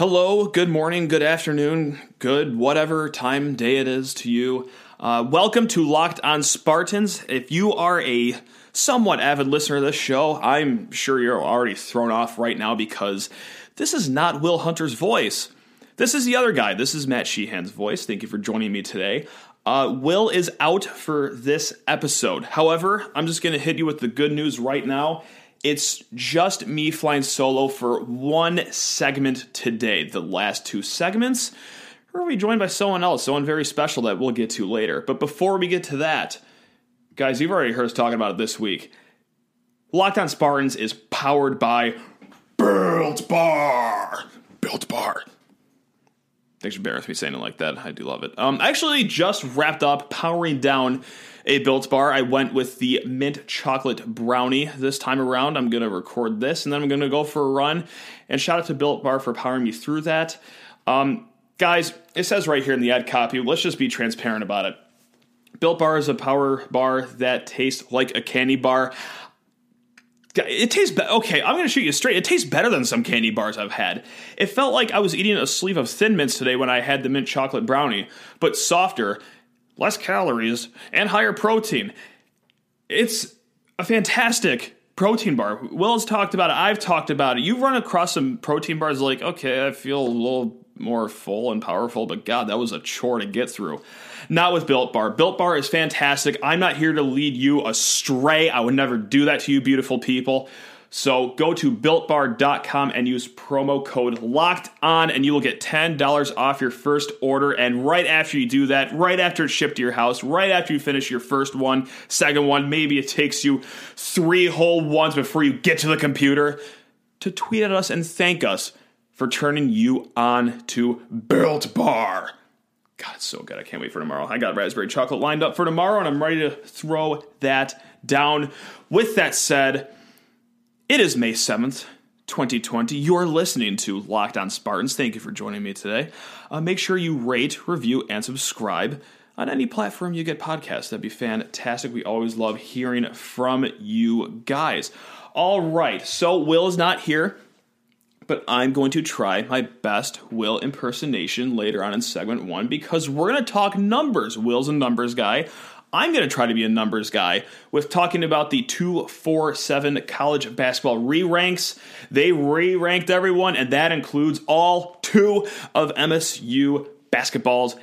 Hello, good morning, good afternoon, good whatever time day it is to you. Uh, welcome to Locked on Spartans. If you are a somewhat avid listener to this show, I'm sure you're already thrown off right now because this is not Will Hunter's voice. This is the other guy. This is Matt Sheehan's voice. Thank you for joining me today. Uh, Will is out for this episode. However, I'm just going to hit you with the good news right now. It's just me flying solo for one segment today. The last two segments to be joined by someone else, someone very special that we'll get to later. But before we get to that, guys, you've already heard us talking about it this week. Locked on Spartans is powered by Built Bar. Built Bar. Thanks for bearing with me saying it like that. I do love it. Um, I actually just wrapped up powering down a Built Bar. I went with the mint chocolate brownie this time around. I'm going to record this and then I'm going to go for a run. And shout out to Built Bar for powering me through that. Um, guys, it says right here in the ad copy, let's just be transparent about it. Built Bar is a power bar that tastes like a candy bar. It tastes be- okay. I'm to shoot you straight. It tastes better than some candy bars I've had. It felt like I was eating a sleeve of Thin Mints today when I had the mint chocolate brownie, but softer less calories, and higher protein. It's a fantastic protein bar. Will's talked about it. I've talked about it. You've run across some protein bars like, okay, I feel a little more full and powerful, but God, that was a chore to get through. Not with Built Bar. Built Bar is fantastic. I'm not here to lead you astray. I would never do that to you, beautiful people. So go to builtbar.com and use promo code locked on, and you will get $10 off your first order. And right after you do that, right after it's shipped to your house, right after you finish your first one, second one, maybe it takes you three whole ones before you get to the computer, to tweet at us and thank us for turning you on to Built Bar. God, it's so good. I can't wait for tomorrow. I got raspberry chocolate lined up for tomorrow, and I'm ready to throw that down. With that said, it is May 7th, 2020. You're listening to Locked on Spartans. Thank you for joining me today. Uh, make sure you rate, review, and subscribe on any platform you get podcasts. That'd be fantastic. We always love hearing from you guys. All right, so Will is not here, but I'm going to try my best Will impersonation later on in segment one because we're going to talk numbers. Will's a numbers guy. I'm going to try to be a numbers guy with talking about the 247 college basketball re ranks. They re ranked everyone, and that includes all two of MSU basketball's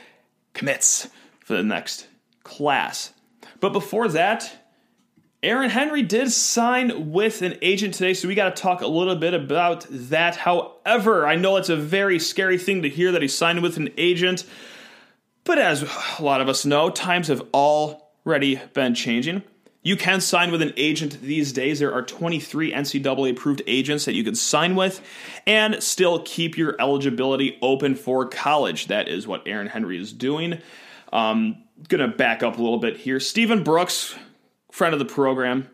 commits for the next class. But before that, Aaron Henry did sign with an agent today, so we got to talk a little bit about that. However, I know it's a very scary thing to hear that he signed with an agent. But as a lot of us know, times have already been changing. You can sign with an agent these days. There are 23 NCAA approved agents that you can sign with and still keep your eligibility open for college. That is what Aaron Henry is doing. Um, gonna back up a little bit here. Stephen Brooks, friend of the program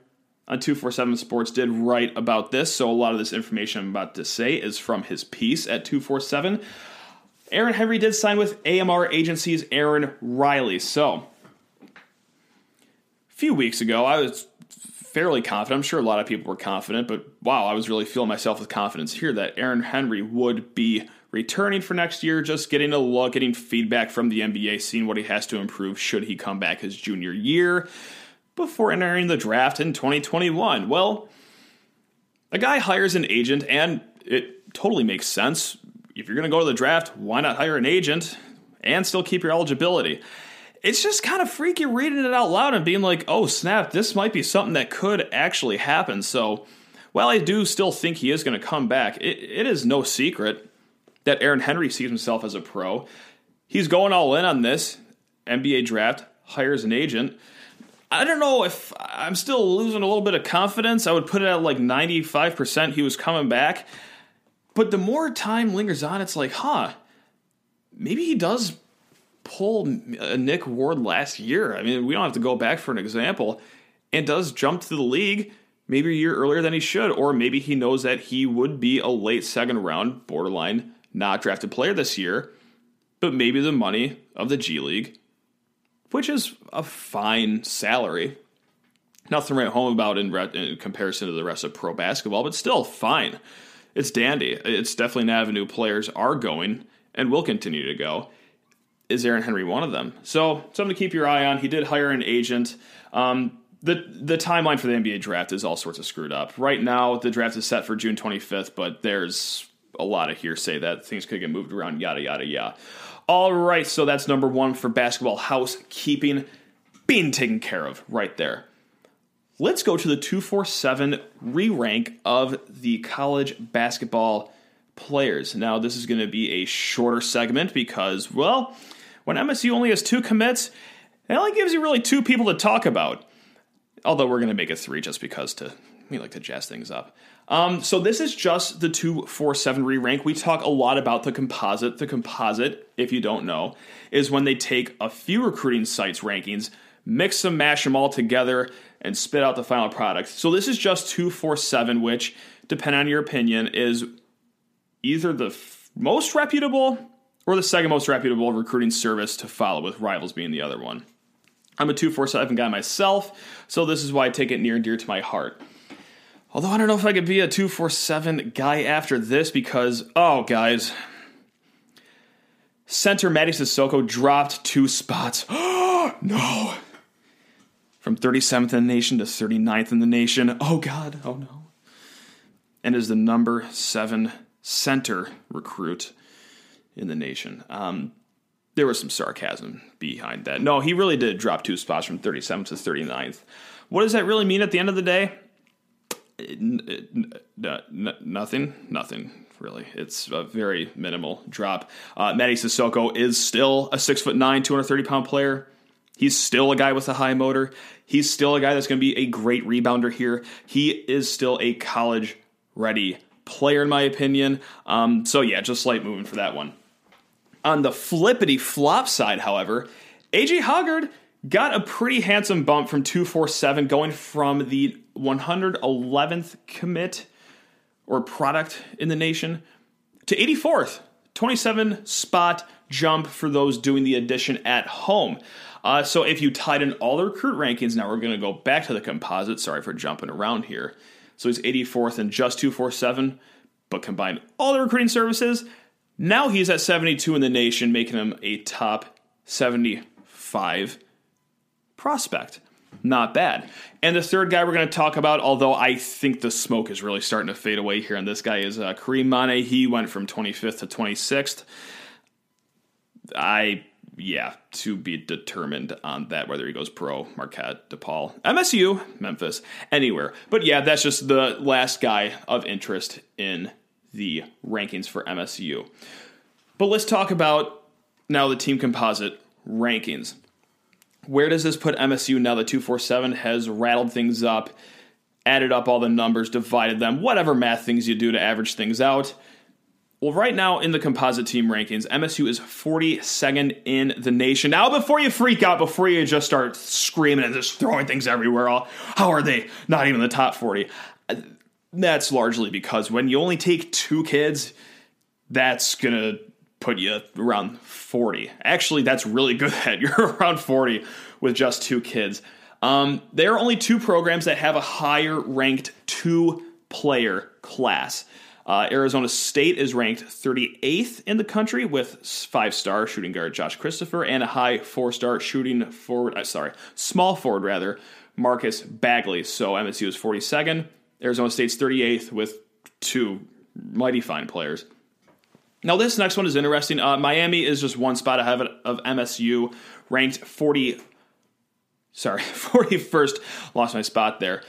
on 247 Sports, did write about this. So a lot of this information I'm about to say is from his piece at 247. Aaron Henry did sign with AMR Agency's Aaron Riley. So, a few weeks ago, I was fairly confident. I'm sure a lot of people were confident, but wow, I was really feeling myself with confidence here that Aaron Henry would be returning for next year, just getting a look, getting feedback from the NBA, seeing what he has to improve should he come back his junior year before entering the draft in 2021. Well, a guy hires an agent, and it totally makes sense if you're going to go to the draft, why not hire an agent and still keep your eligibility? It's just kind of freaky reading it out loud and being like, oh, snap, this might be something that could actually happen. So, while I do still think he is going to come back, it, it is no secret that Aaron Henry sees himself as a pro. He's going all in on this NBA draft, hires an agent. I don't know if I'm still losing a little bit of confidence. I would put it at like 95% he was coming back. But the more time lingers on, it's like, huh, maybe he does pull a uh, Nick Ward last year. I mean, we don't have to go back for an example, and does jump to the league maybe a year earlier than he should, or maybe he knows that he would be a late second round, borderline not drafted player this year, but maybe the money of the G League, which is a fine salary. Nothing write home about in, re- in comparison to the rest of pro basketball, but still fine it's dandy. It's definitely an avenue players are going and will continue to go. Is Aaron Henry one of them? So something to keep your eye on. He did hire an agent. Um, the the timeline for the NBA draft is all sorts of screwed up. Right now, the draft is set for June 25th, but there's a lot of hearsay that things could get moved around. Yada yada yada. All right, so that's number one for basketball housekeeping being taken care of right there. Let's go to the 247 re rank of the college basketball players. Now, this is going to be a shorter segment because, well, when MSU only has two commits, it only gives you really two people to talk about. Although we're going to make it three just because to we like to jazz things up. Um, so this is just the 247 re rank. We talk a lot about the composite. The composite, if you don't know, is when they take a few recruiting sites' rankings, mix them, mash them all together, and spit out the final product. So this is just 247, which, depending on your opinion, is either the f- most reputable or the second most reputable recruiting service to follow, with rivals being the other one. I'm a 247 guy myself, so this is why I take it near and dear to my heart. Although I don't know if I could be a 247 guy after this because, oh, guys. Center Mady Sissoko dropped two spots. No. From 37th in the nation to 39th in the nation. Oh, God. Oh, no. And is the number seven center recruit in the nation. Um, there was some sarcasm behind that. No, he really did drop two spots from 37th to 39th. What does that really mean at the end of the day? nothing, nothing really. It's a very minimal drop. Uh, Sissoko is still a six foot nine, 230 pound player. He's still a guy with a high motor. He's still a guy that's going to be a great rebounder here. He is still a college ready player, in my opinion. Um, so, yeah, just slight moving for that one. On the flippity flop side, however, AJ Hoggard got a pretty handsome bump from 247 going from the 111th commit or product in the nation to 84th 27 spot jump for those doing the addition at home uh, so if you tied in all the recruit rankings now we're going to go back to the composite sorry for jumping around here so he's 84th in just 247 but combine all the recruiting services now he's at 72 in the nation making him a top 75 prospect. Not bad. And the third guy we're going to talk about, although I think the smoke is really starting to fade away here, and this guy is uh, Karim Mane. He went from 25th to 26th. I, yeah, to be determined on that, whether he goes pro, Marquette, DePaul, MSU, Memphis, anywhere. But yeah, that's just the last guy of interest in the rankings for MSU. But let's talk about now the team composite rankings. Where does this put MSU now that 247 has rattled things up, added up all the numbers, divided them, whatever math things you do to average things out? Well, right now in the composite team rankings, MSU is 42nd in the nation. Now, before you freak out, before you just start screaming and just throwing things everywhere, how are they not even the top 40? That's largely because when you only take two kids, that's going to put you around 40. Actually, that's really good that you're around 40 with just two kids. Um, there are only two programs that have a higher ranked two player class. Uh, Arizona State is ranked 38th in the country with five star shooting guard Josh Christopher and a high four star shooting forward, uh, sorry, small forward rather, Marcus Bagley. So MSU is 42nd. Arizona State's 38th with two mighty fine players. Now, this next one is interesting. Uh, Miami is just one spot ahead of MSU, ranked 40. Sorry, 41st. Lost my spot there.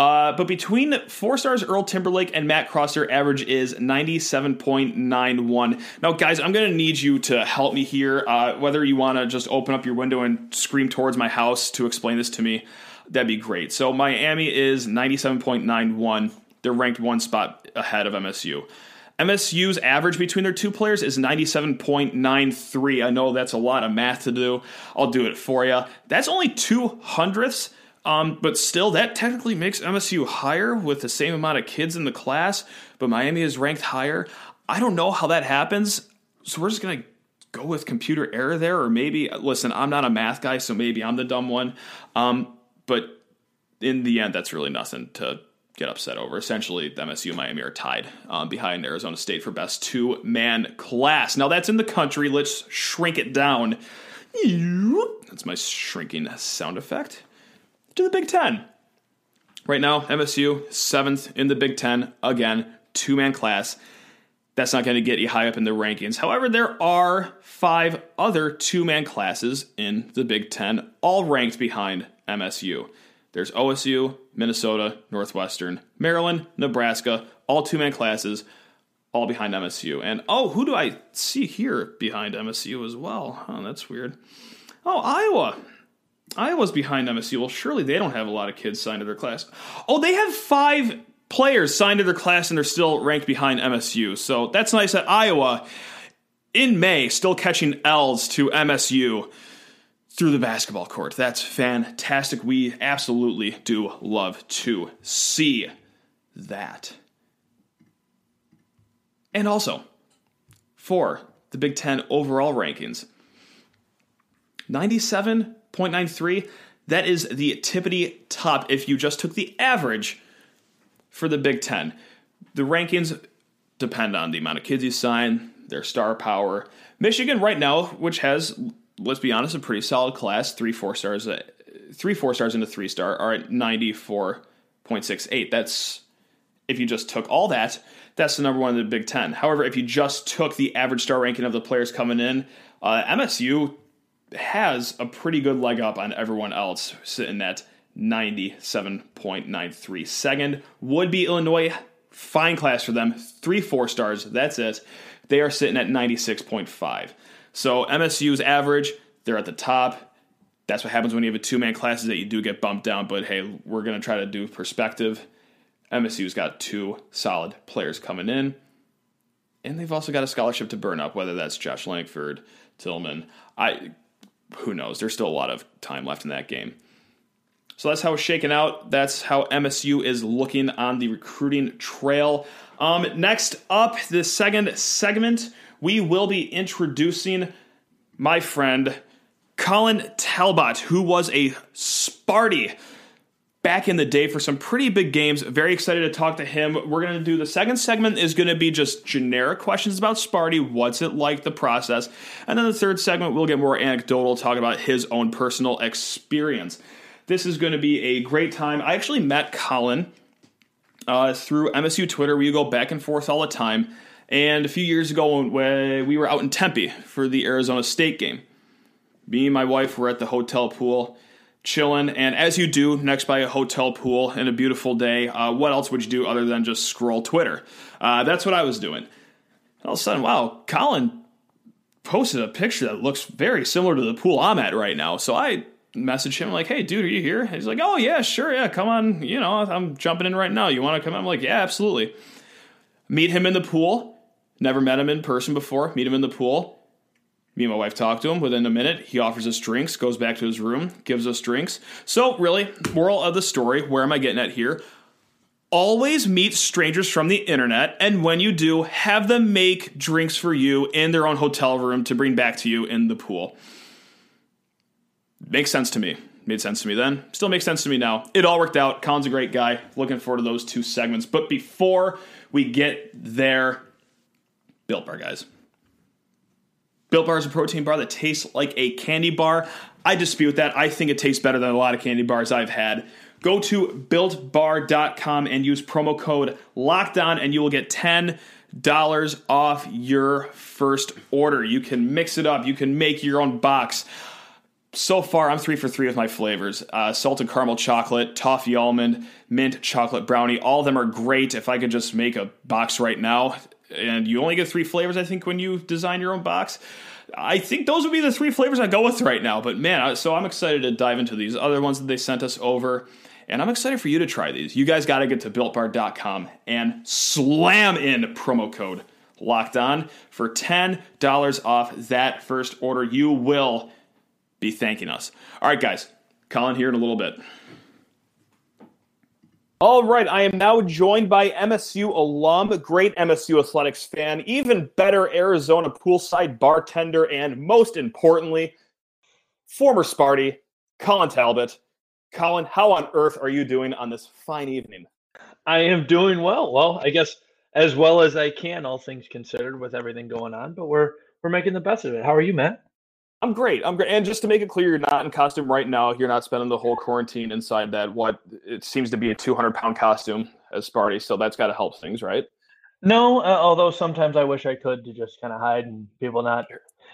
Uh, but between four stars Earl Timberlake and Matt Cross, their average is 97.91. Now, guys, I'm going to need you to help me here. Uh, whether you want to just open up your window and scream towards my house to explain this to me, that'd be great. So, Miami is 97.91. They're ranked one spot ahead of MSU. MSU's average between their two players is 97.93. I know that's a lot of math to do. I'll do it for you. That's only two hundredths, um, but still, that technically makes MSU higher with the same amount of kids in the class, but Miami is ranked higher. I don't know how that happens, so we're just going to go with computer error there, or maybe, listen, I'm not a math guy, so maybe I'm the dumb one. Um, but in the end, that's really nothing to get upset over. Essentially, MSU Miami are tied um, behind Arizona State for best two man class. Now that's in the country. Let's shrink it down. That's my shrinking sound effect to the Big Ten. Right now, MSU seventh in the Big Ten again, two man class. That's not going to get you high up in the rankings. However, there are five other two man classes in the Big Ten, all ranked behind MSU. There's OSU, Minnesota, Northwestern, Maryland, Nebraska, all two man classes, all behind MSU. And oh, who do I see here behind MSU as well? Oh, that's weird. Oh, Iowa. Iowa's behind MSU. Well, surely they don't have a lot of kids signed to their class. Oh, they have five players signed to their class and they're still ranked behind MSU. So that's nice that Iowa, in May, still catching L's to MSU through the basketball court. That's fantastic. We absolutely do love to see that. And also, for the Big Ten overall rankings, 97.93, that is the tippity top if you just took the average for the Big Ten. The rankings depend on the amount of kids you sign, their star power. Michigan, right now, which has, let's be honest, a pretty solid class, three four stars, uh, three four stars into three star, are at 94.68. That's, if you just took all that, that's the number one in the Big Ten. However, if you just took the average star ranking of the players coming in, uh, MSU has a pretty good leg up on everyone else, sitting at 97.93. Second would be Illinois. Fine class for them. Three four stars. That's it. They are sitting at 96.5. So MSU's average, they're at the top. That's what happens when you have a two man class is that you do get bumped down. But hey, we're going to try to do perspective. MSU's got two solid players coming in. And they've also got a scholarship to burn up, whether that's Josh Langford, Tillman. I who knows? There's still a lot of time left in that game. So that's how it's shaken out. That's how MSU is looking on the recruiting trail. Um, next up, the second segment, we will be introducing my friend Colin Talbot, who was a Sparty back in the day for some pretty big games. Very excited to talk to him. We're going to do the second segment is going to be just generic questions about Sparty. What's it like, the process? And then the third segment, we'll get more anecdotal, talk about his own personal experience. This is going to be a great time. I actually met Colin uh, through MSU Twitter. We go back and forth all the time. And a few years ago, when we were out in Tempe for the Arizona State game, me and my wife were at the hotel pool chilling. And as you do next by a hotel pool in a beautiful day, uh, what else would you do other than just scroll Twitter? Uh, that's what I was doing. All of a sudden, wow, Colin posted a picture that looks very similar to the pool I'm at right now. So I message him like, "Hey, dude, are you here?" he's like, "Oh yeah, sure, yeah, come on. You know, I'm jumping in right now. You want to come?" I'm like, "Yeah, absolutely." Meet him in the pool. Never met him in person before. Meet him in the pool. Me and my wife talk to him. Within a minute, he offers us drinks, goes back to his room, gives us drinks. So, really, moral of the story, where am I getting at here? Always meet strangers from the internet, and when you do, have them make drinks for you in their own hotel room to bring back to you in the pool. Makes sense to me. Made sense to me then. Still makes sense to me now. It all worked out. Colin's a great guy. Looking forward to those two segments. But before we get there, Built Bar, guys. Built Bar is a protein bar that tastes like a candy bar. I dispute that. I think it tastes better than a lot of candy bars I've had. Go to builtbar.com and use promo code LOCKEDON, and you will get 10 dollars off your first order. You can mix it up. You can make your own box so far, I'm three for three with my flavors. Uh, salted caramel chocolate, toffee almond, mint chocolate brownie. All of them are great. If I could just make a box right now, and you only get three flavors, I think, when you design your own box. I think those would be the three flavors I go with right now. But man, so I'm excited to dive into these other ones that they sent us over. And I'm excited for you to try these. You guys got to get to builtbar.com and slam in promo code locked on for $10 off that first order. You will be thanking us. All right, guys, Colin here in a little bit. All right, I am now joined by MSU alum, great MSU athletics fan, even better Arizona poolside bartender, and most importantly, former Sparty, Colin Talbot. Colin, how on earth are you doing on this fine evening? I am doing well. Well, I guess as well as I can, all things considered, with everything going on. But we're we're making the best of it. How are you, Matt? I'm great. I'm great. And just to make it clear, you're not in costume right now. You're not spending the whole quarantine inside that what it seems to be a 200 pound costume as Sparty. So that's got to help things, right? No, uh, although sometimes I wish I could to just kind of hide and people not.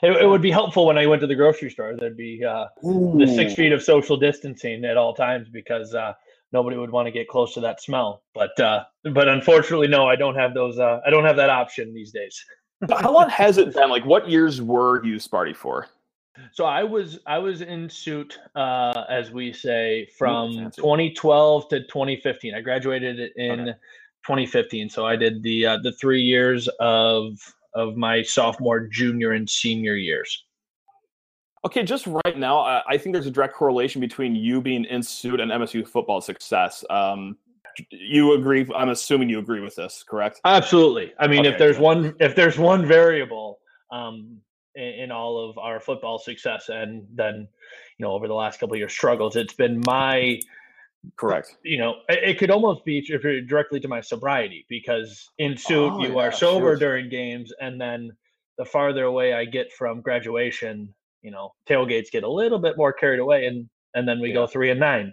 It, it, would be helpful when I went to the grocery store. There'd be uh, the six feet of social distancing at all times because uh, nobody would want to get close to that smell. But uh, but unfortunately, no, I don't have those. Uh, I don't have that option these days. How long has it been? Like, what years were you Sparty for? So I was I was in suit, uh, as we say, from 2012 to 2015. I graduated in okay. 2015, so I did the uh, the three years of of my sophomore, junior, and senior years. Okay, just right now, I think there's a direct correlation between you being in suit and MSU football success. Um, you agree? I'm assuming you agree with this, correct? Absolutely. I mean, okay, if there's one if there's one variable um, in, all of our football success, and then you know over the last couple of years struggles, it's been my correct. You know, it, it could almost be directly to my sobriety because in suit oh, you yeah, are sober sure. during games, and then the farther away I get from graduation, you know, tailgates get a little bit more carried away, and and then we yeah. go three and nine.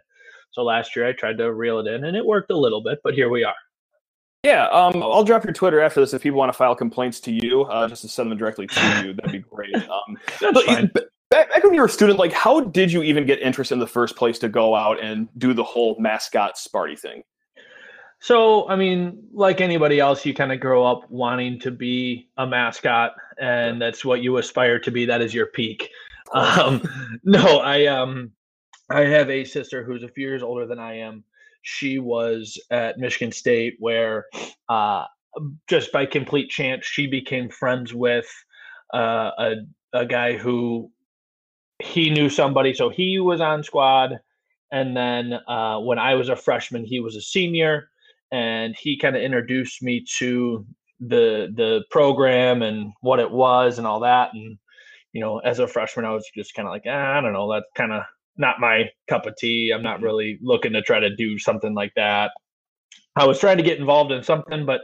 So last year I tried to reel it in, and it worked a little bit, but here we are. Yeah, um, I'll drop your Twitter after this if people want to file complaints to you, uh, just to send them directly to you. That'd be great. Um, fine. Back, back when you were a student, like, how did you even get interest in the first place to go out and do the whole mascot Sparty thing? So, I mean, like anybody else, you kind of grow up wanting to be a mascot, and that's what you aspire to be. That is your peak. Um, no, I um, I have a sister who's a few years older than I am. She was at Michigan State, where uh, just by complete chance, she became friends with uh, a a guy who he knew somebody. So he was on squad, and then uh, when I was a freshman, he was a senior, and he kind of introduced me to the the program and what it was and all that. And you know, as a freshman, I was just kind of like, ah, I don't know, that's kind of not my cup of tea. I'm not mm-hmm. really looking to try to do something like that. I was trying to get involved in something, but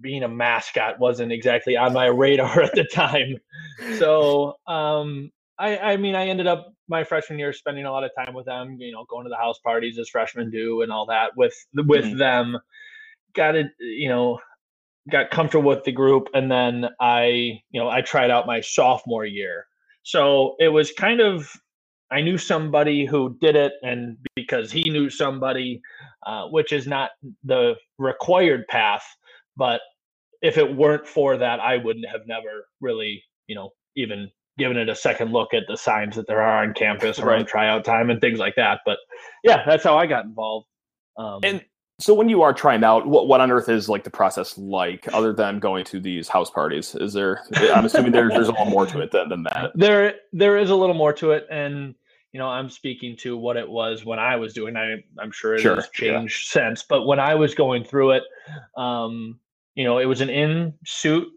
being a mascot wasn't exactly on my radar at the time. So, um, I, I mean, I ended up my freshman year spending a lot of time with them, you know, going to the house parties as freshmen do and all that with, with mm-hmm. them. Got it, you know, got comfortable with the group. And then I, you know, I tried out my sophomore year. So it was kind of I knew somebody who did it, and because he knew somebody, uh, which is not the required path, but if it weren't for that, I wouldn't have never really, you know, even given it a second look at the signs that there are on campus around right. tryout time and things like that. But yeah, that's how I got involved. Um, and so when you are trying out, what what on earth is like the process like, other than going to these house parties? Is there? I'm assuming there's there's a lot more to it than, than that. There there is a little more to it, and you know I'm speaking to what it was when I was doing. I I'm sure it sure, has changed yeah. since, but when I was going through it, um, you know, it was an in suit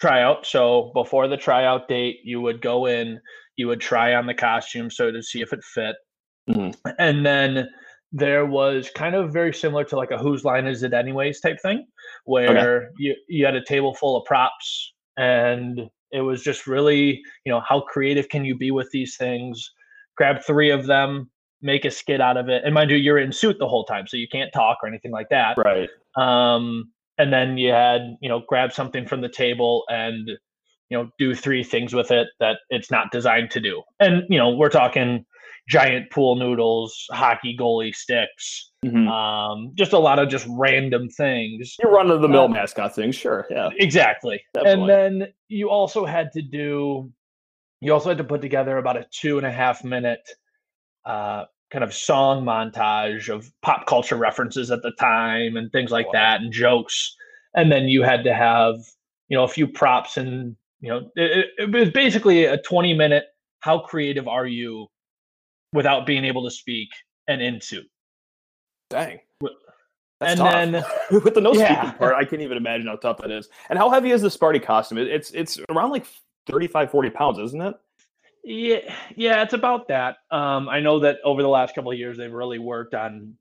tryout. So before the tryout date, you would go in, you would try on the costume so to see if it fit, mm-hmm. and then there was kind of very similar to like a whose line is it anyways type thing where okay. you, you had a table full of props and it was just really you know how creative can you be with these things grab three of them make a skit out of it and mind you you're in suit the whole time so you can't talk or anything like that right um and then you had you know grab something from the table and you know do three things with it that it's not designed to do and you know we're talking giant pool noodles, hockey goalie sticks, mm-hmm. um, just a lot of just random things. You run of the mill um, mascot thing, sure, yeah, exactly. Definitely. And then you also had to do, you also had to put together about a two and a half minute uh, kind of song montage of pop culture references at the time and things like wow. that and jokes. And then you had to have, you know, a few props and, you know, it, it was basically a 20 minute how creative are you without being able to speak and into. Dang. That's and tough. then with the no yeah. speaking part, I can't even imagine how tough that is. And how heavy is the Sparty costume? It's it's around like 35, 40 pounds, isn't it? Yeah, yeah, it's about that. Um, I know that over the last couple of years, they've really worked on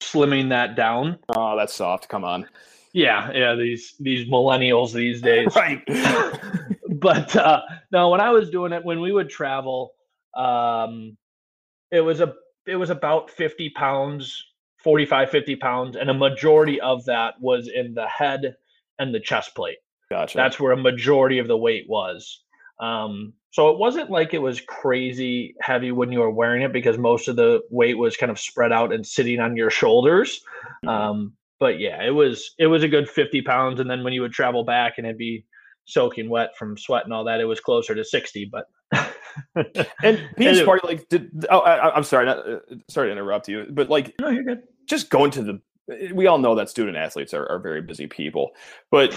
slimming that down. Oh, that's soft. Come on. Yeah, yeah, these these millennials these days. Right. but uh no, when I was doing it, when we would travel, um it was a it was about 50 pounds 45 50 pounds and a majority of that was in the head and the chest plate gotcha. that's where a majority of the weight was um, so it wasn't like it was crazy heavy when you were wearing it because most of the weight was kind of spread out and sitting on your shoulders Mhm. um, but yeah it was it was a good 50 pounds and then when you would travel back and it'd be soaking wet from sweat and all that it was closer to 60 but and it- Sparty, like, did oh, I, I'm sorry, not, uh, sorry to interrupt you, but like, no you're good just going to the. We all know that student athletes are, are very busy people, but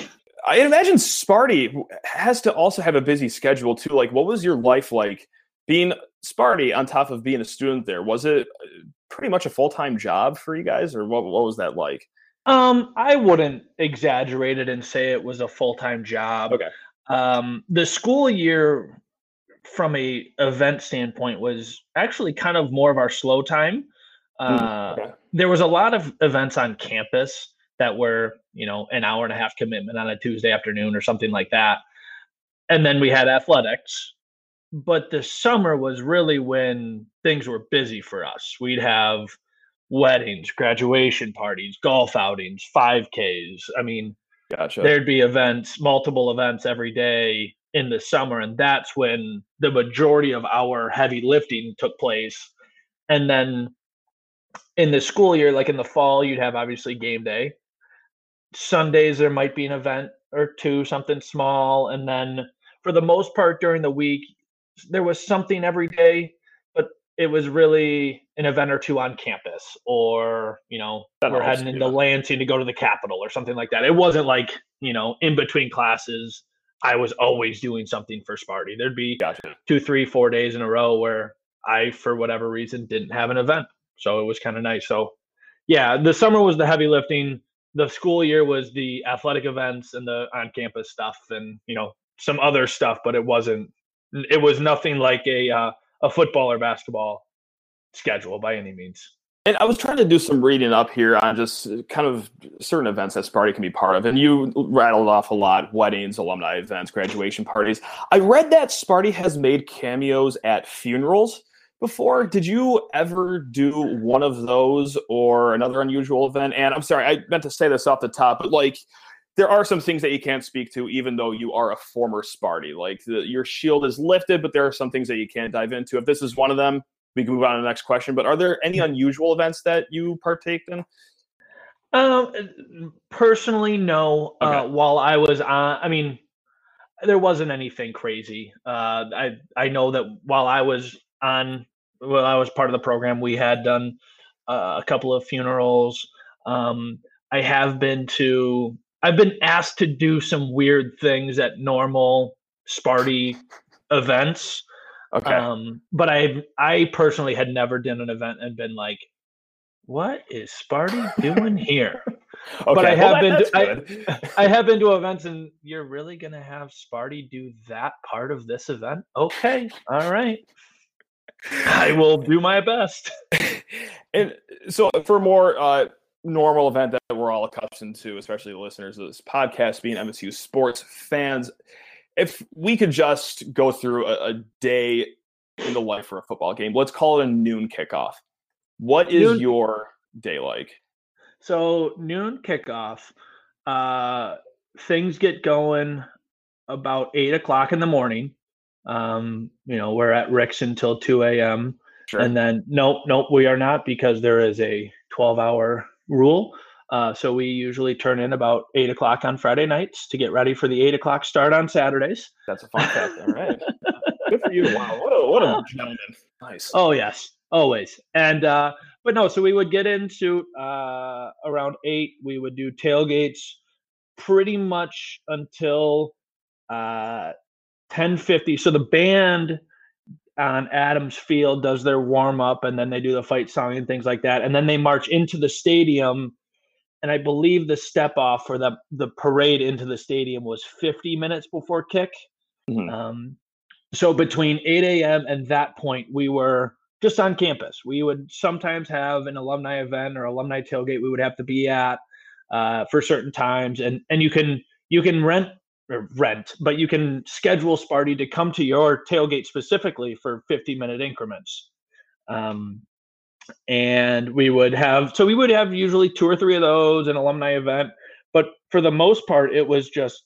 I imagine Sparty has to also have a busy schedule too. Like, what was your life like being Sparty on top of being a student there? Was it uh, pretty much a full time job for you guys, or what? What was that like? Um, I wouldn't exaggerate it and say it was a full-time job. Okay. Um, the school year from a event standpoint was actually kind of more of our slow time. Uh, Okay. there was a lot of events on campus that were, you know, an hour and a half commitment on a Tuesday afternoon or something like that. And then we had athletics. But the summer was really when things were busy for us. We'd have weddings, graduation parties, golf outings, 5Ks. I mean, Gotcha. there'd be events, multiple events every day in the summer. And that's when the majority of our heavy lifting took place. And then in the school year, like in the fall, you'd have obviously game day. Sundays, there might be an event or two, something small. And then for the most part during the week, there was something every day, but it was really an event or two on campus or, you know, That we're helps, heading into yeah. Lansing to go to the Capitol or something like that. It wasn't like, you know, in between classes, I was always doing something for Sparty. There'd be Gotcha. two, three, four days in a row where I, for whatever reason, didn't have an event. So it was kind of nice. So, yeah, the summer was the heavy lifting. The school year was the athletic events and the on campus stuff and, you know, some other stuff, but it wasn't, it was nothing like a, uh, a football or basketball schedule by any means. And I was trying to do some reading up here on just uh, kind of certain events that Sparty can be part of. And you rattled off a lot weddings, alumni events, graduation parties. I read that Sparty has made cameos at funerals before. Did you ever do one of those or another unusual event? And I'm sorry, I meant to say this off the top, but like, there are some things that you can't speak to, even though you are a former Sparty. Like the, your shield is lifted, but there are some things that you can't dive into. If this is one of them, we can move on to the next question. But are there any unusual events that you partake in? Um, personally, no. Uh, while I was on, I mean, there wasn't anything crazy. Uh, I I know that while I was on, well, I was part of the program, we had done uh, a couple of funerals. Um, I have been to. I've been asked to do some weird things at normal Sparty events. Okay. Um, but I I personally had never done an event and been like, what is Sparty doing here? okay. but I well, have been to- I- I have been to events and you're really gonna have Sparty do that part of this event? Okay, all right. I will do my best. and so for more uh, normal event that we're all accustomed to, especially the listeners of this podcast, being MSU sports fans, if we could just go through a, a day in the life for a football game, let's call it a noon kickoff. What is Noon- your day like? So noon kickoff. Uh, things get going about eight o'clock in the morning. Um, you know, we're at Rick's until two a.m. Sure. And then nope, nope, we are not because there is a 12 hour rule. Uh, so we usually turn in about eight o'clock on Friday nights to get ready for the eight o'clock start on Saturdays. That's a fun fact. All right. Good for you. Wow. What a, what a gentleman. Nice. Oh yes, always. And uh, but no, so we would get into uh, around eight. We would do tailgates pretty much until uh, ten fifty. So the band on Adams Field does their warm up, and then they do the fight song and things like that, and then they march into the stadium. And I believe the step off for the the parade into the stadium was fifty minutes before kick. Mhm. Um, so between 8 a.m. and that point, we were just on campus. We would sometimes have an alumni event or alumni tailgate we would have to be at uh, for certain times, and and you can you can rent rent, but you can schedule Sparty to come to your tailgate specifically for 50 minute increments. Um, and we would have so we would have usually two or three of those an alumni event but for the most part it was just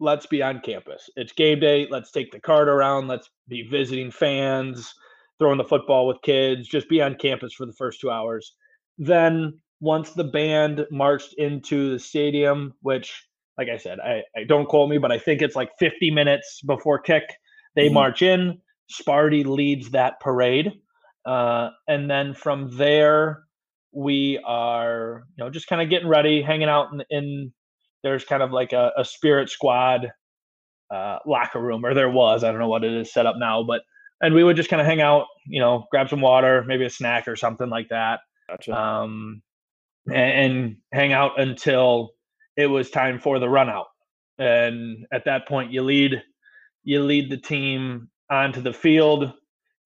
let's be on campus. It's game day. Let's take the card around. Let's be visiting fans throwing the football with kids. Just be on campus for the first two hours. Then once the band marched into the stadium which like i said i, I don't quote me but i think it's like 50 minutes before kick they mm-hmm. march in sparty leads that parade uh, and then from there, we are, you know, just kind of getting ready, hanging out in, in there's kind of like a, a spirit squad uh, locker room, or there was. I don't know what it is set up now, but and we would just kind of hang out, you know, grab some water, maybe a snack or something like that, gotcha. um, and, and hang out until it was time for the run out. And at that point, you lead you lead the team onto the field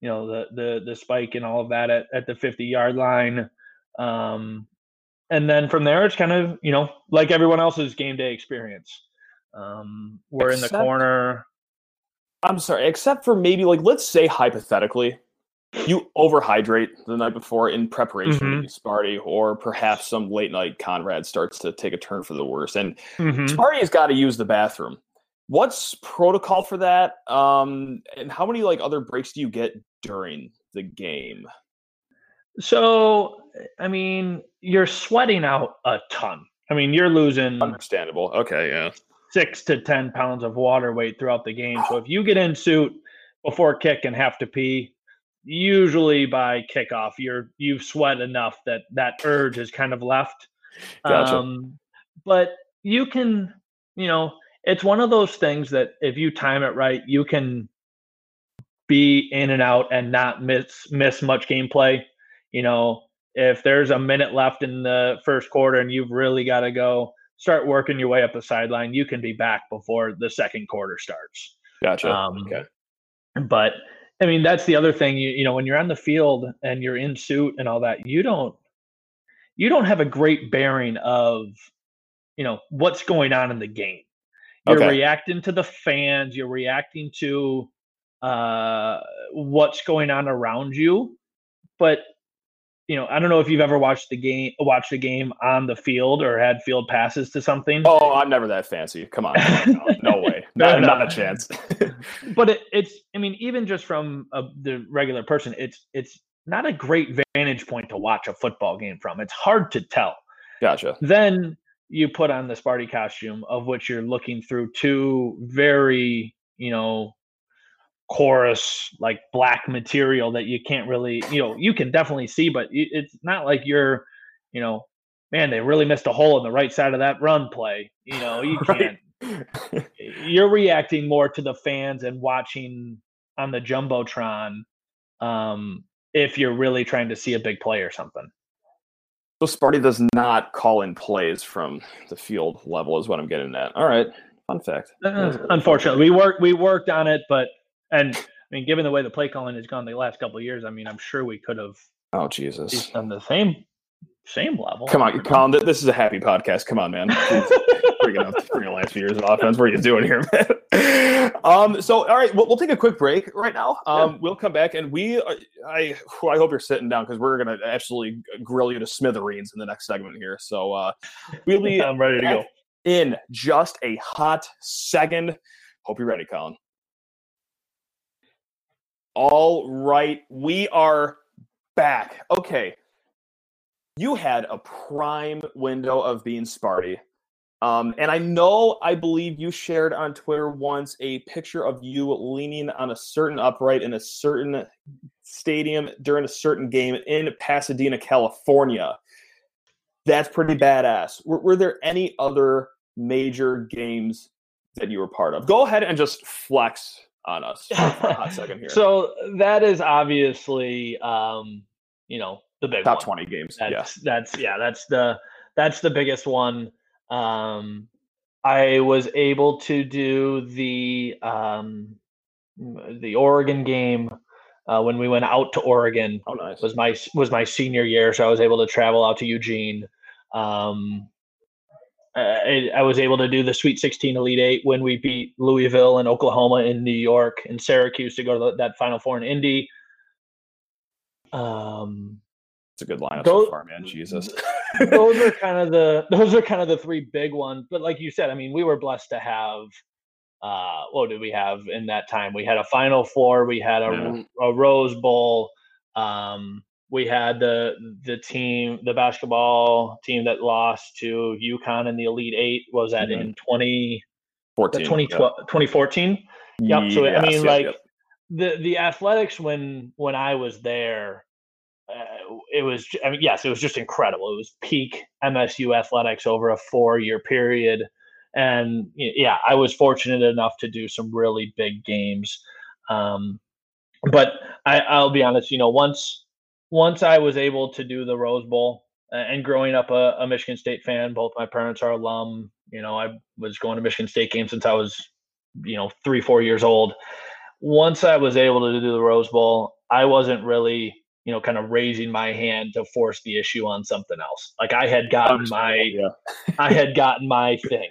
you know the the the spike and all of that at, at the 50 yard line. Um, and then from there it's kind of you know like everyone else's game day experience. Um, we're except, in the corner. I'm sorry except for maybe like let's say hypothetically you overhydrate the night before in preparation mm-hmm. Sparty, or perhaps some late night Conrad starts to take a turn for the worse. And mm-hmm. Sparty's got to use the bathroom. What's protocol for that? Um, and how many like other breaks do you get during the game? So, I mean, you're sweating out a ton. I mean, you're losing understandable. Okay, yeah. Six to ten pounds of water weight throughout the game. So if you get in suit before kick and have to pee, usually by kickoff, you're you've sweat enough that that urge is kind of left. Gotcha. Um, but you can, you know, it's one of those things that if you time it right, you can be in and out and not miss miss much gameplay. You know, if there's a minute left in the first quarter and you've really got to go start working your way up the sideline, you can be back before the second quarter starts. Gotcha. Um, okay. But I mean, that's the other thing. You you know, when you're on the field and you're in suit and all that, you don't you don't have a great bearing of you know what's going on in the game. You're okay. reacting to the fans. You're reacting to uh, what's going on around you. But you know, I don't know if you've ever watched the game, watched a game on the field, or had field passes to something. Oh, I'm never that fancy. Come on, no, no way, not, no, not a chance. but it, it's, I mean, even just from a, the regular person, it's it's not a great vantage point to watch a football game from. It's hard to tell. Gotcha. Then you put on the Sparty costume, of which you're looking through two very, you know, chorus like black material that you can't really you know you can definitely see but it's not like you're you know man they really missed a hole in the right side of that run play you know you can't. You're reacting more to the fans and watching on the jumbotron um if you're really trying to see a big play or something. So sparty does not call in plays from the field level is what i'm getting at. All right fun fact. Uh, unfortunately we worked we worked on it but and I mean, given the way the play calling has gone the last couple of years, I mean, I'm sure we could have. Oh Jesus! On the same same level. Come on, Colin. This is a happy podcast. Come on, man. Bringing up the last few years of offense. What are you doing here, man? Um. So, all right, we'll, we'll take a quick break right now. Um. Yeah. We'll come back and we. Uh, I. I hope you're sitting down because we're gonna absolutely grill you to smithereens in the next segment here. So, uh, we'll be. I'm ready to go. In just a hot second. Hope you're ready, Colin. All right, we are back. Okay. You had a prime window of being Sparty. Um, and I know, I believe you shared on Twitter once a picture of you leaning on a certain upright in a certain stadium during a certain game in Pasadena, California. That's pretty badass. Were, were there any other major games that you were part of? Go ahead and just flex on us for a hot second here. So that is obviously, um, you know, the big top one. twenty games. That's, yeah, that's yeah, that's the that's the biggest one. Um, I was able to do the um, the Oregon game uh, when we went out to Oregon. Oh, nice. Was my was my senior year, so I was able to travel out to Eugene. Um, I, I, was able to do the Sweet 16 Elite Eight when we beat Louisville and Oklahoma in New York and Syracuse to go to the, that Final Four in Indy. Um, it's a good lineup those, so far, man. Jesus. those are kind of the those are kind of the three big ones. But like you said, I mean, we were blessed to have uh, what did we have in that time? We had a Final Four, we had a, yeah. a Rose Bowl, um, we had the the team, the basketball team that lost to UConn in the Elite Eight. Was that mm-hmm. in 2014? 2012, yeah. 2014? Yep. So I mean, like the the athletics when when I was there, uh, it was. I mean, yes, it was just incredible. It was peak MSU athletics over a four year period and yeah, I was fortunate enough to do some really big games. Um, but I, I'll be honest, you know, once once I was able to do the Rose Bowl, and growing up a, a, Michigan State fan, both my parents are alum. You know, I was going to Michigan State games since I was, you know, three, four years old. Once I was able to do the Rose Bowl, I wasn't really, you know, kind of raising my hand to force the issue on something else. Like I had gotten my, yeah. I had gotten my thing.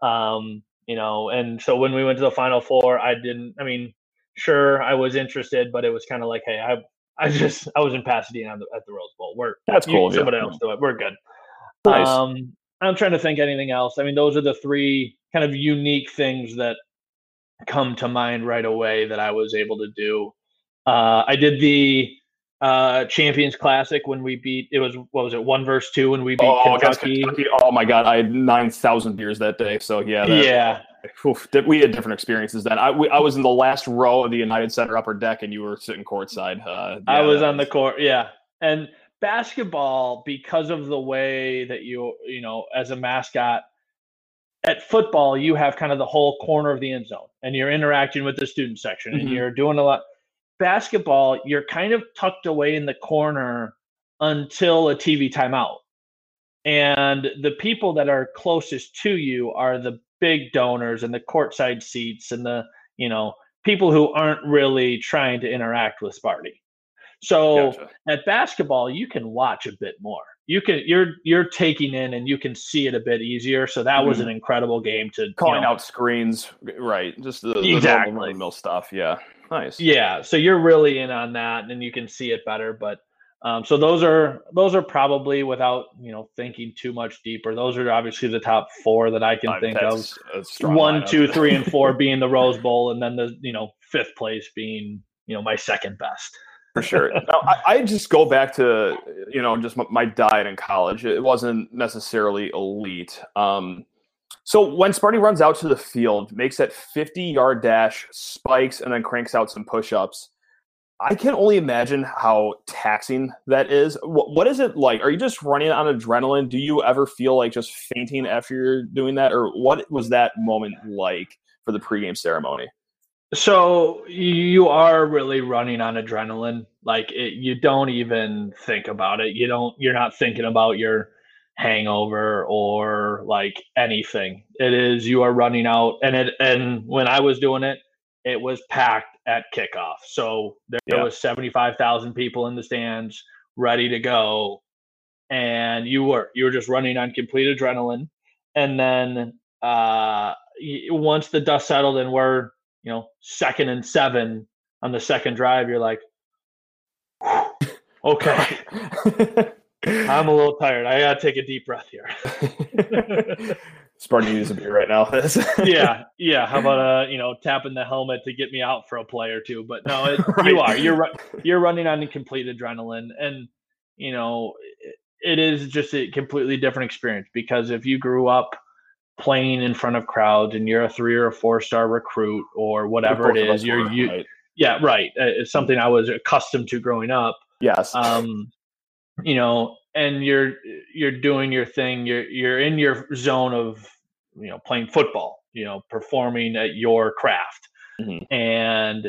Um, you know, and so when we went to the final four, I didn't. I mean, sure, I was interested, but it was kind of like, hey, I, I just, I was in Pasadena the, at the Rose Bowl. We're that's cool. Somebody yeah. else do it. We're good. Nice. Um, I'm trying to think anything else. I mean, those are the three kind of unique things that come to mind right away that I was able to do. Uh, I did the uh Champions Classic when we beat it was what was it one verse two when we beat oh, Kentucky. Kentucky. Oh my god, I had nine thousand beers that day. So yeah, that, yeah. Oof, we had different experiences then. I, we, I was in the last row of the United Center upper deck, and you were sitting courtside. Uh, yeah, I was on the court, yeah. And basketball, because of the way that you you know as a mascot at football, you have kind of the whole corner of the end zone, and you're interacting with the student section, mm-hmm. and you're doing a lot basketball, you're kind of tucked away in the corner until a TV timeout. And the people that are closest to you are the big donors and the courtside seats and the, you know, people who aren't really trying to interact with Sparty. So gotcha. at basketball, you can watch a bit more. You can you're you're taking in and you can see it a bit easier. So that mm was an mm-hmm. incredible game to calling you know, out screens, right? Just the, exactly. the normal stuff. Yeah. Nice. Yeah, so you're really in on that, and you can see it better. But um, so those are those are probably without you know thinking too much deeper. Those are obviously the top four that I can uh, think of. One, lineup. two, three, and four being the Rose Bowl, and then the you know fifth place being you know my second best. For sure. now, I, I, just go back to you know just my, my diet in college. It wasn't necessarily elite. Um, so when Sparty runs out to the field, makes that 50 yard dash, spikes, and then cranks out some push ups, I can only imagine how taxing that is. What, what is it like? Are you just running on adrenaline? Do you ever feel like just fainting after you're doing that? Or what was that moment like for the pregame ceremony? So you are really running on adrenaline. Like it, you don't even think about it. You don't. You're not thinking about your hangover or like anything. It is you are running out and it and when I was doing it, it was packed at kickoff. So there, yeah. was 75,000 people in the stands ready to go and you were you were just running on complete adrenaline and then uh once the dust settled and we're, you know, second and 7 on the second drive, you're like okay. I'm a little tired. I gotta take a deep breath here. Sparty needs a beer right now. yeah, yeah. How about uh, you know, tapping the helmet to get me out for a play or two? But no, it, right. you are. You're you're running on complete adrenaline, and you know, it, it is just a completely different experience because if you grew up playing in front of crowds and you're a three or a four star recruit or whatever it is, you're you. Right. Yeah, right. Uh, it's something I was accustomed to growing up. Yes. Um, you know, and you're you're doing your thing. You're you're in your zone of you know playing football. You know, performing at your craft. Mm-hmm. And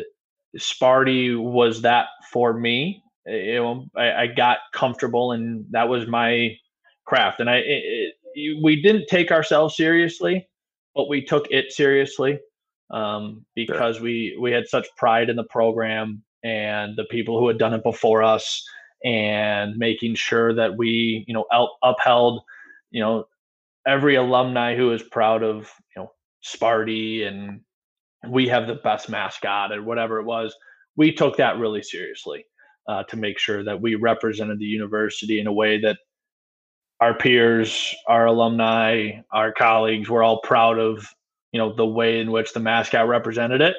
Sparty was that for me. You know, I, I, got comfortable, and that was my craft. And I, it, it, we didn't take ourselves seriously, but we took it seriously um, because sure. we we had such pride in the program and the people who had done it before us and making sure that we you know upheld you know every alumni who is proud of you know Sparty and we have the best mascot or whatever it was. We took that really seriously uh, to make sure that we represented the university in a way that our peers, our alumni, our colleagues were all proud of, you know, the way in which the mascot represented it.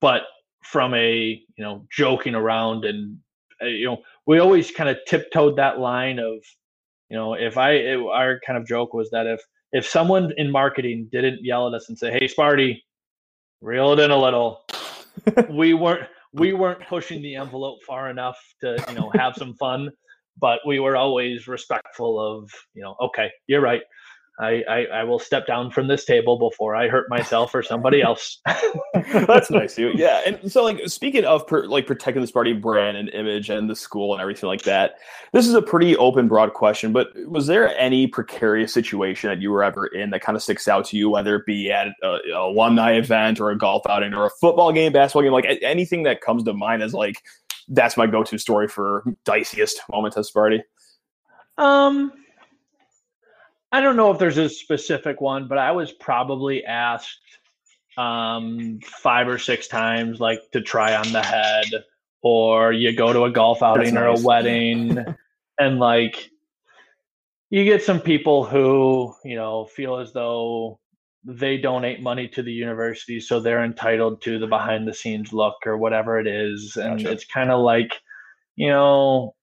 But from a, you know, joking around and, uh, you know, we always kind of tiptoed that line of, you know, if I, it, our kind of joke was that if, if someone in marketing didn't yell at us and say, "Hey, Sparty, reel it in a little," we weren't we weren't pushing the envelope far enough to you know have some fun but we were always respectful of you know okay you're right I, I, I will step down from this table before I hurt myself or somebody else. That's nice, you. Yeah, and so like speaking of per, like protecting the Sparty brand and image and the school and everything like that, this is a pretty open, broad question. But was there any precarious situation that you were ever in that kind of sticks out to you, whether it be at a, a alumni event or a golf outing or a football game, basketball game, like anything that comes to mind as like that's my go-to story for diciest moment at Sparty? Um, I don't know if there's a specific one, but I was probably asked um, five or six times, like to try on the head, or you go to a golf outing or a wedding, and like you get some people who you know feel as though they donate money to the university, so they're entitled to the behind the scenes look or whatever it is, and gotcha. it's kind of like you know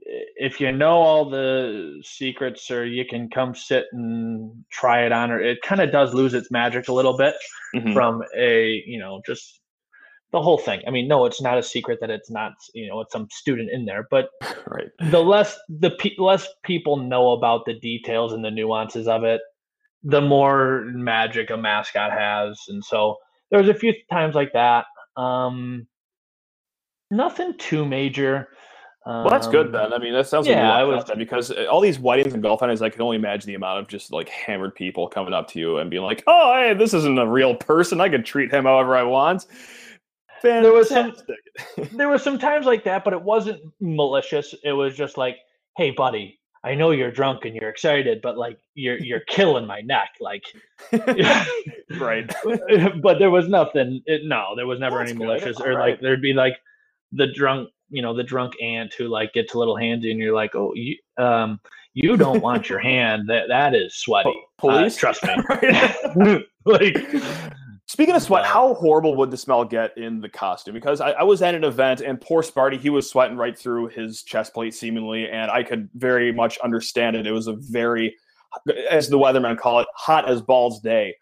if you know all the secrets or you can come sit and try it on or it kind of does lose its magic a little bit mm-hmm. from a you know just the whole thing. I mean no it's not a secret that it's not you know it's some student in there but right. the less the pe- less people know about the details and the nuances of it the more magic a mascot has. And so there was a few times like that. Um nothing too major well, that's good um, then. I mean, that sounds like yeah, was, then because uh, all these weddings and golf outings, I can only imagine the amount of just like hammered people coming up to you and being like, "Oh, hey, this isn't a real person. I can treat him however I want." Fantastic. There was some, there was some times like that, but it wasn't malicious. It was just like, "Hey, buddy, I know you're drunk and you're excited, but like you're you're killing my neck, like." right. but there was nothing. It, no, there was never That's any malicious, or right. like there'd be like the drunk you know the drunk aunt who like gets a little handy and you're like oh you um you don't want your hand that that is sweaty uh, police uh, trust me like Speaking of sweat, how horrible would the smell get in the costume? Because I, I, was at an event and poor Sparty, he was sweating right through his chest plate seemingly, and I could very much understand it. It was a very, as the weathermen call it, hot as balls day.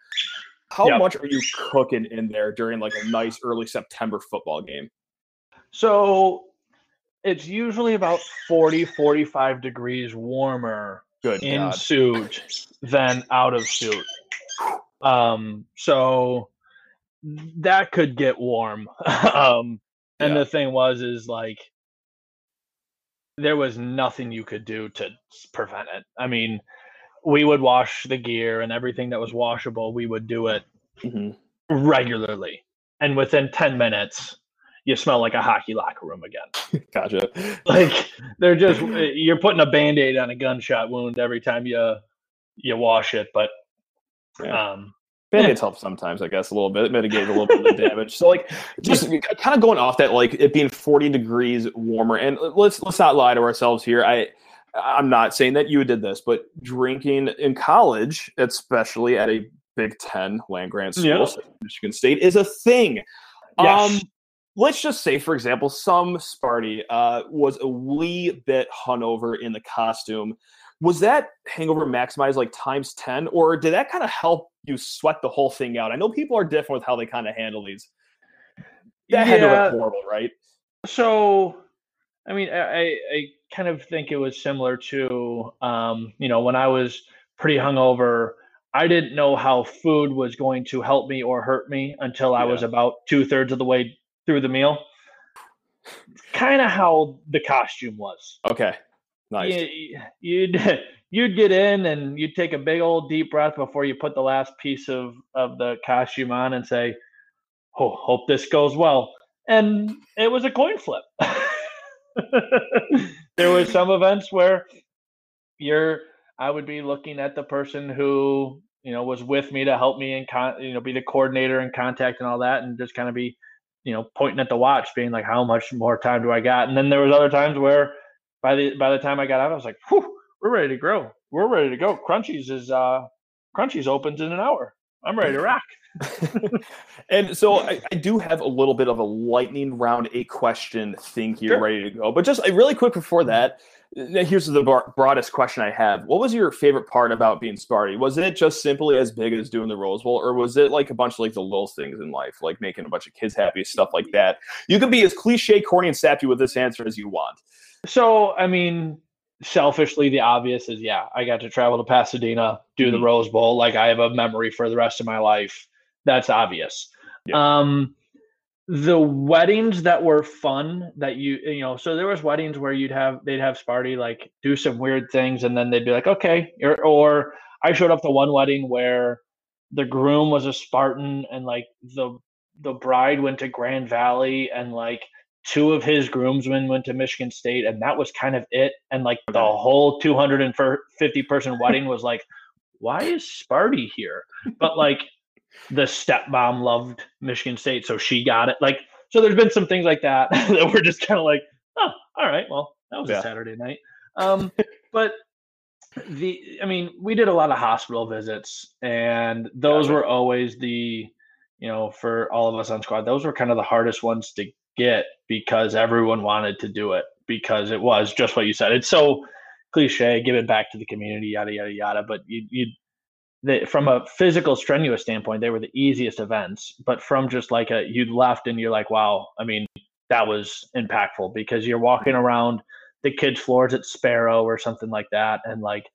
How yep. much are you cooking in there during like a nice early September football game? So it's usually about 40 45 degrees warmer Good in God. suit than out of suit um so that could get warm um and yeah. the thing was is like there was nothing you could do to prevent it i mean we would wash the gear and everything that was washable we would do it mm-hmm. regularly and within 10 minutes you smell like a hockey locker room again. gotcha. Like they're just you're putting a band-aid on a gunshot wound every time you you wash it, but yeah. um Band-aids yeah. help sometimes, I guess, a little bit, mitigate a little bit of the damage. So, like, just kind of going off that, like, it being 40 degrees warmer, and let's let's not lie to ourselves here. I I'm not saying that you did this, but drinking in college, especially at a Big Ten land grant school, yeah. Michigan State, is a thing. Yes. Um, let's just say, for example, some Sparty uh, was a wee bit hungover in the costume. Was that hangover maximized like times 10, or did that kind of help you sweat the whole thing out? I know people are different with how they kind of handle these. That yeah. had to look horrible, right? So, I mean, I, I kind of think it was similar to, um, you know, when I was pretty hungover. I didn't know how food was going to help me or hurt me until I yeah. was about two thirds of the way through the meal. Kind of how the costume was. Okay. Nice. You, you'd you'd get in and you'd take a big old deep breath before you put the last piece of of the costume on and say, "Oh, hope this goes well." and it was a coin flip. there was some events where you're I would be looking at the person who you know was with me to help me and con- you know be the coordinator and contact and all that, and just kind of be you know pointing at the watch, being like, how much more time do I got? And then there was other times where by the by the time I got out, I was like, Whew, we're ready to grow. We're ready to go. Crunchy's is uh Crunchy's opens in an hour. I'm ready to rock. and so I, I, do have a little bit of a lightning round a question thing here sure. ready to go. But just uh, really quick before that, here's the broadest question I have. What was your favorite part about being Sparty? Was it just simply as big as doing the Rose Bowl, or was it like a bunch of like the little things in life, like making a bunch of kids happy, stuff like that? You can be as cliche, corny, and sappy with this answer as you want. So, I mean, selfishly, the obvious is yeah, I got to travel to Pasadena, do mm-hmm. the Rose Bowl. Like I have a memory for the rest of my life. That's obvious. Yeah. Um, the weddings that were fun that you you know so there was weddings where you'd have they'd have Sparty like do some weird things and then they'd be like okay or, or I showed up to one wedding where the groom was a Spartan and like the the bride went to Grand Valley and like two of his groomsmen went to Michigan State and that was kind of it. And like the whole 250 person wedding was like why is Sparty here? But like the stepmom loved Michigan State, so she got it. Like, so there's been some things like that that we're just kind of like, oh, all right, well, that was yeah. a Saturday night. Um, but the, I mean, we did a lot of hospital visits, and those were always the, you know, for all of us on squad, those were kind of the hardest ones to get because everyone wanted to do it because it was just what you said. It's so cliche, give it back to the community, yada yada yada. But you you they, from hmm. a physical strenuous standpoint, they were the easiest events. But from just like a you left and you're like, wow, I mean, that was impactful because you're walking hmm. around the kids' floors at Sparrow or something like that, and like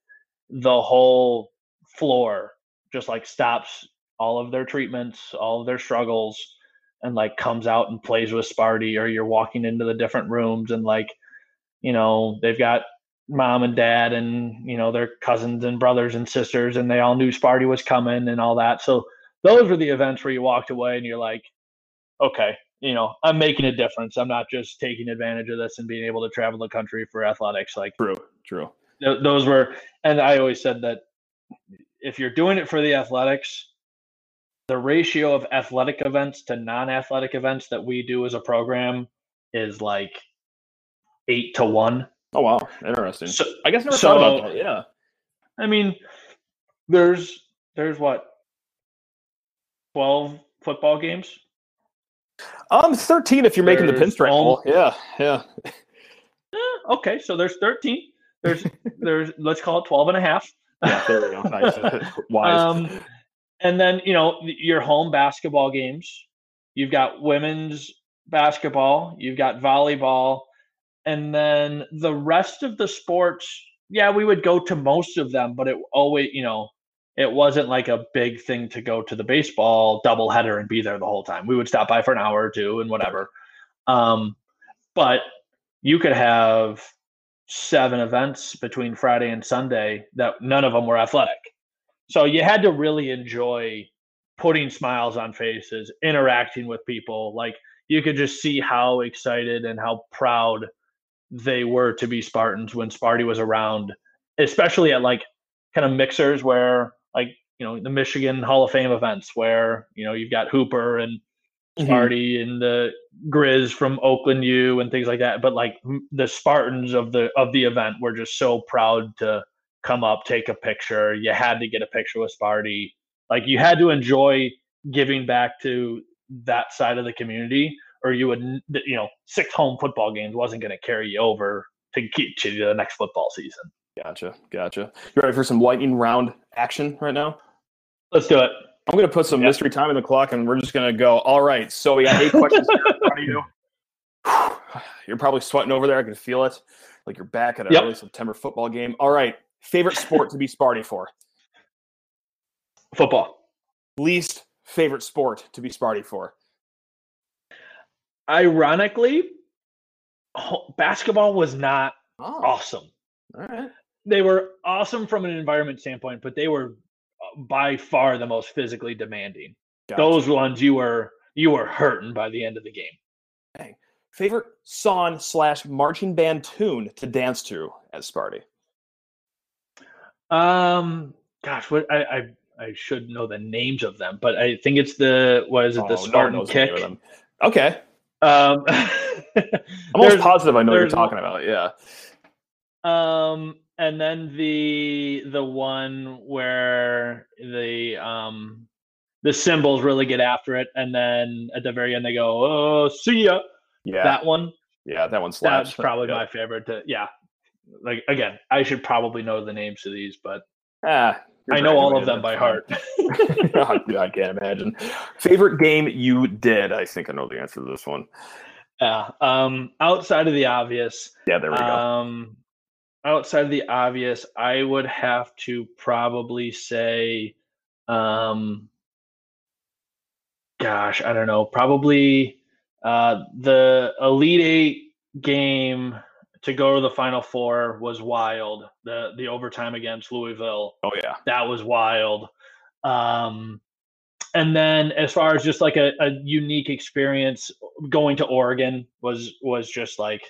the whole floor just like stops all of their treatments, all of their struggles, and like comes out and plays with Sparty, or you're walking into the different rooms and like, you know, they've got mom and dad and you know their cousins and brothers and sisters and they all knew Sparty was coming and all that. So those were the events where you walked away and you're like, okay, you know, I'm making a difference. I'm not just taking advantage of this and being able to travel the country for athletics. Like true, true. Th- those were, and I always said that if you're doing it for the athletics, the ratio of athletic events to non-athletic events that we do as a program is like eight to one Oh wow, interesting. So, I guess never so, thought about that. Yeah. I mean, there's there's what twelve football games. Um, thirteen if you're there's making the pinstripe bowl. Yeah, yeah. Eh, okay, so there's thirteen. There's there's let's call it 12 and a half. yeah, there we go. Nice. Wise. Um, and then you know your home basketball games. You've got women's basketball. You've got volleyball and then the rest of the sports yeah we would go to most of them but it always you know it wasn't like a big thing to go to the baseball doubleheader and be there the whole time. We would stop by for an hour or two and whatever. Um, but you could have seven events between friday and sunday that none of them were athletic. So you had to really enjoy putting smiles on faces interacting with people. Like you could just see how excited and how proud they were to be Spartans when Sparty was around, especially at like kind of mixers where like you know the Michigan Hall of Fame events where you know you've got Hooper and mm-hmm. Sparty mm-hmm. and the Grizz from Oakland U and things like that. But like the Spartans of the of the event were just so proud to come up, take a picture. You had to get a picture with Sparty. Like you had to enjoy giving back to that side of the community or you would you know six home football games wasn't going to carry you over to get you to the next football season. Gotcha, gotcha. You ready for some lightning round action right now? Let's do it. I'm going to put some mystery time in the clock, and we're just going to go. All right, so we got eight questions here in front of you. You're probably sweating over there. I can feel it, like you're back at an yep. early September football game. All right, favorite sport to be Sparty for? Football. Least favorite sport to be Sparty for? Ironically, basketball was not oh. awesome. All right. They were awesome from an environment standpoint, but they were uh, by far the most physically demanding. Gotcha. Those ones you were you were hurting by the end of the game. Favorite song slash marching band tune to dance to at Sparty? Um, gosh, what I, I I should know the names of them, but I think it's the what is it? Oh, the no Spartan name Kick. Okay. Um, I'm almost positive I know what you're talking about. Yeah. Um, and then the the one where the um the cymbals really get after it, and then at the very end they go, "Oh, see ya." Yeah. That one, yeah, that one slaps. that's probably Yeah. my favorite. To, yeah, like again, I should probably know the names of these, but Ah, you're I know all of them by heart. fine. I can't imagine. Favorite game you did? I think I know the answer to this one. yeah. Um, outside of the obvious, Yeah, there we go. Um, outside of the obvious, I would have to probably say, um, gosh, I don't know, probably uh, the Elite Eight game to go to the Final Four was wild. The the overtime against Louisville Oh yeah. that was wild. Um, and then as far as just like a, a unique experience, going to Oregon was was just like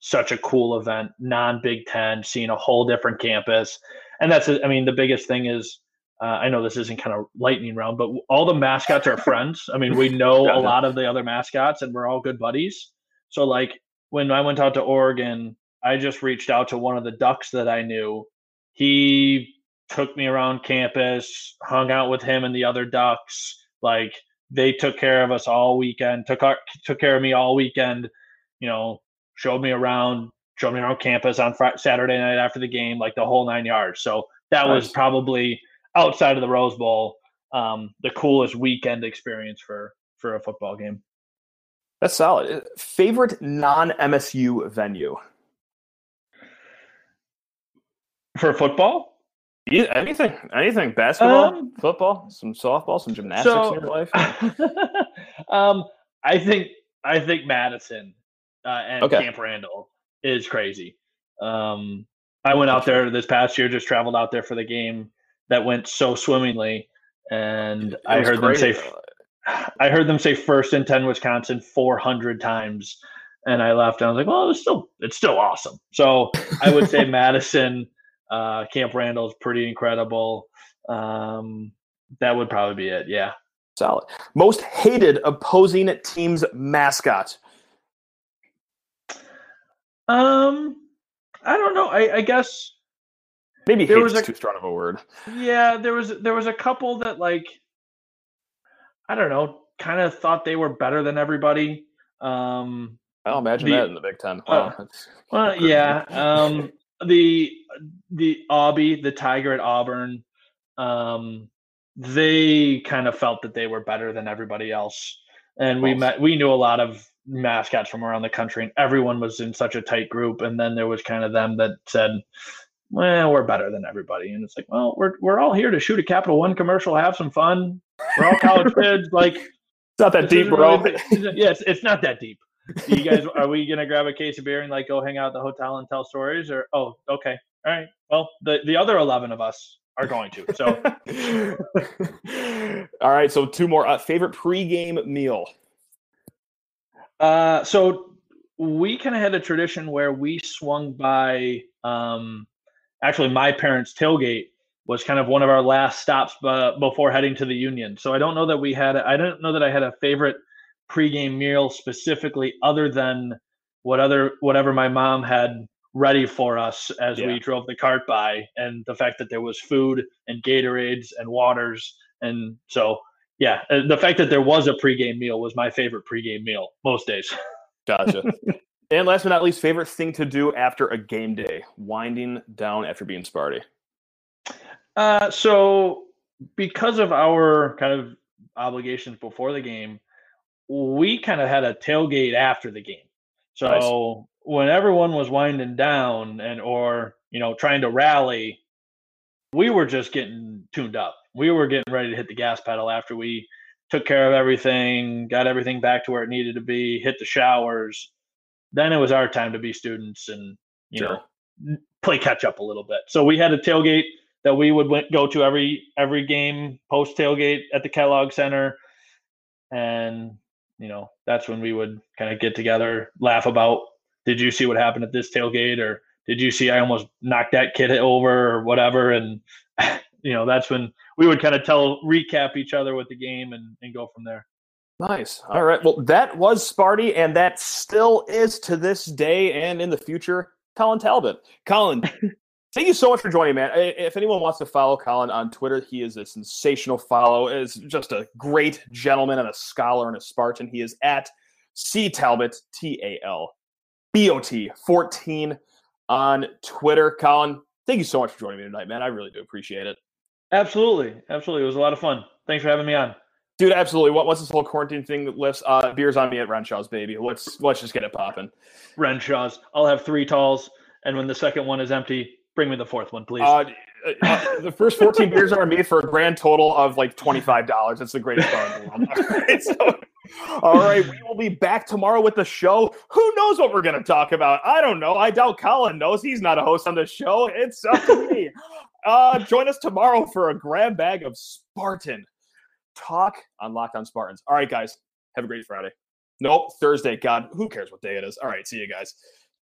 such a cool event, non Big Ten, seeing a whole different campus, and that's I mean the biggest thing is. Uh, I know this isn't kind of lightning round, but all the mascots are friends. I mean, we know a lot of the other mascots, and we're all good buddies. So, like when I went out to Oregon, I just reached out to one of the ducks that I knew. He took me around campus, hung out with him and the other ducks. Like they took care of us all weekend, took our, took care of me all weekend. You know, showed me around, showed me around campus on Friday, Saturday night after the game, like the whole nine yards. So that was probably outside of the Rose Bowl, um, the coolest weekend experience for for a football game. That's solid. Uh, Favorite non MSU venue? For football, Yeah, anything, anything. Basketball, Um, football, some softball, some gymnastics so- in your life. um, I think I think Madison uh, and Okay. Camp Randall is crazy. Um, I went out there this past year, just traveled out there for the game that went so swimmingly, and I heard them say I heard them say first and ten Wisconsin four hundred times, and I left and I was like, well, it's still it's still awesome. So I would say Madison, uh, Camp Randall is pretty incredible. Um, that would probably be it. Yeah. solid. Most hated opposing team's mascot. Um, I don't know. I, I guess Maybe There hate was is a- too strong of a word. yeah. There was there was a couple that like I don't know, kind of thought they were better than everybody. Um, I'll imagine The- that in the Big Ten. uh, Wow, that's- well, yeah. Um, the the Aubie, the Tiger at Auburn, um, they kind of felt that they were better than everybody else, and we met. We knew a lot of mascots from around the country, and everyone was in such a tight group. And then there was kind of them that said, "Well, we're better than everybody," and it's like, well, we're we're all here to shoot a Capital One commercial, have some fun. We're all college kids, like. it's not that deep, bro. really yeah, it's, it's not that deep. You guys are we gonna grab a case of beer and like go hang out at the hotel and tell stories or oh okay all right well the the other 11 of us are going to so All right, so two more. Uh, favorite pregame meal. uh so we kind of had a tradition where we swung by um actually my parents tailgate was kind of one of our last stops uh, before heading to the union so i don't know that we had i don't know that i had a favorite pregame meal specifically other than what other whatever my mom had ready for us as Yeah. we drove the cart by and the fact that there was food and gatorades and waters and so yeah uh, the fact that there was a pregame meal was my favorite pregame meal most days Gotcha. and last but not least, favorite thing to do after a game day, winding down after being Sparty. Uh, so because of our kind of obligations before the game, we kind of had a tailgate after the game. So Nice. when everyone was winding down and or you know trying to rally, we were just getting tuned up. We were getting ready to hit the gas pedal after we took care of everything, got everything back to where it needed to be, hit the showers. Then it was our time to be students and you Sure. know play catch up a little bit. So we had a tailgate that we would went, go to every every game post tailgate at the Kellogg Center, and you know, that's when we would kind of get together, laugh about, did you see what happened at this tailgate, or did you see I almost knocked that kid over, or whatever, and you know, that's when we would kind of tell, recap each other with the game, and and go from there. Nice. All right. Well, that was Sparty, and that still is to this day and in the future, Colin Talbot. Colin, thank you so much for joining, man. If anyone wants to follow Colin on Twitter, he is a sensational follow. Is just a great gentleman and a scholar and a Spartan. He is at C Talbot T A L B O T fourteen on Twitter. Colin, thank you so much for joining me tonight, man. I really do appreciate it. Absolutely, absolutely. It was a lot of fun. Thanks for having me on. Dude, absolutely. What, once this whole quarantine thing lifts, uh, beers on me at Renshaw's, baby. Let's let's just get it popping. Renshaw's. I'll have three talls, and when the second one is empty, bring me the fourth one, please. Uh, uh, the first 14 beers are me for a grand total of like $25. It's the greatest bar in the world. All right, so, all right, we will be back tomorrow with the show. Who knows what we're going to talk about? I don't know. I doubt Colin knows. He's not a host on the show. It's up to me. Uh, join us tomorrow for a grab bag of Spartan talk on LOCKEDON Spartans. All right, guys, have a great Friday. Nope, Thursday. God, who cares what day it is? All right, see you guys.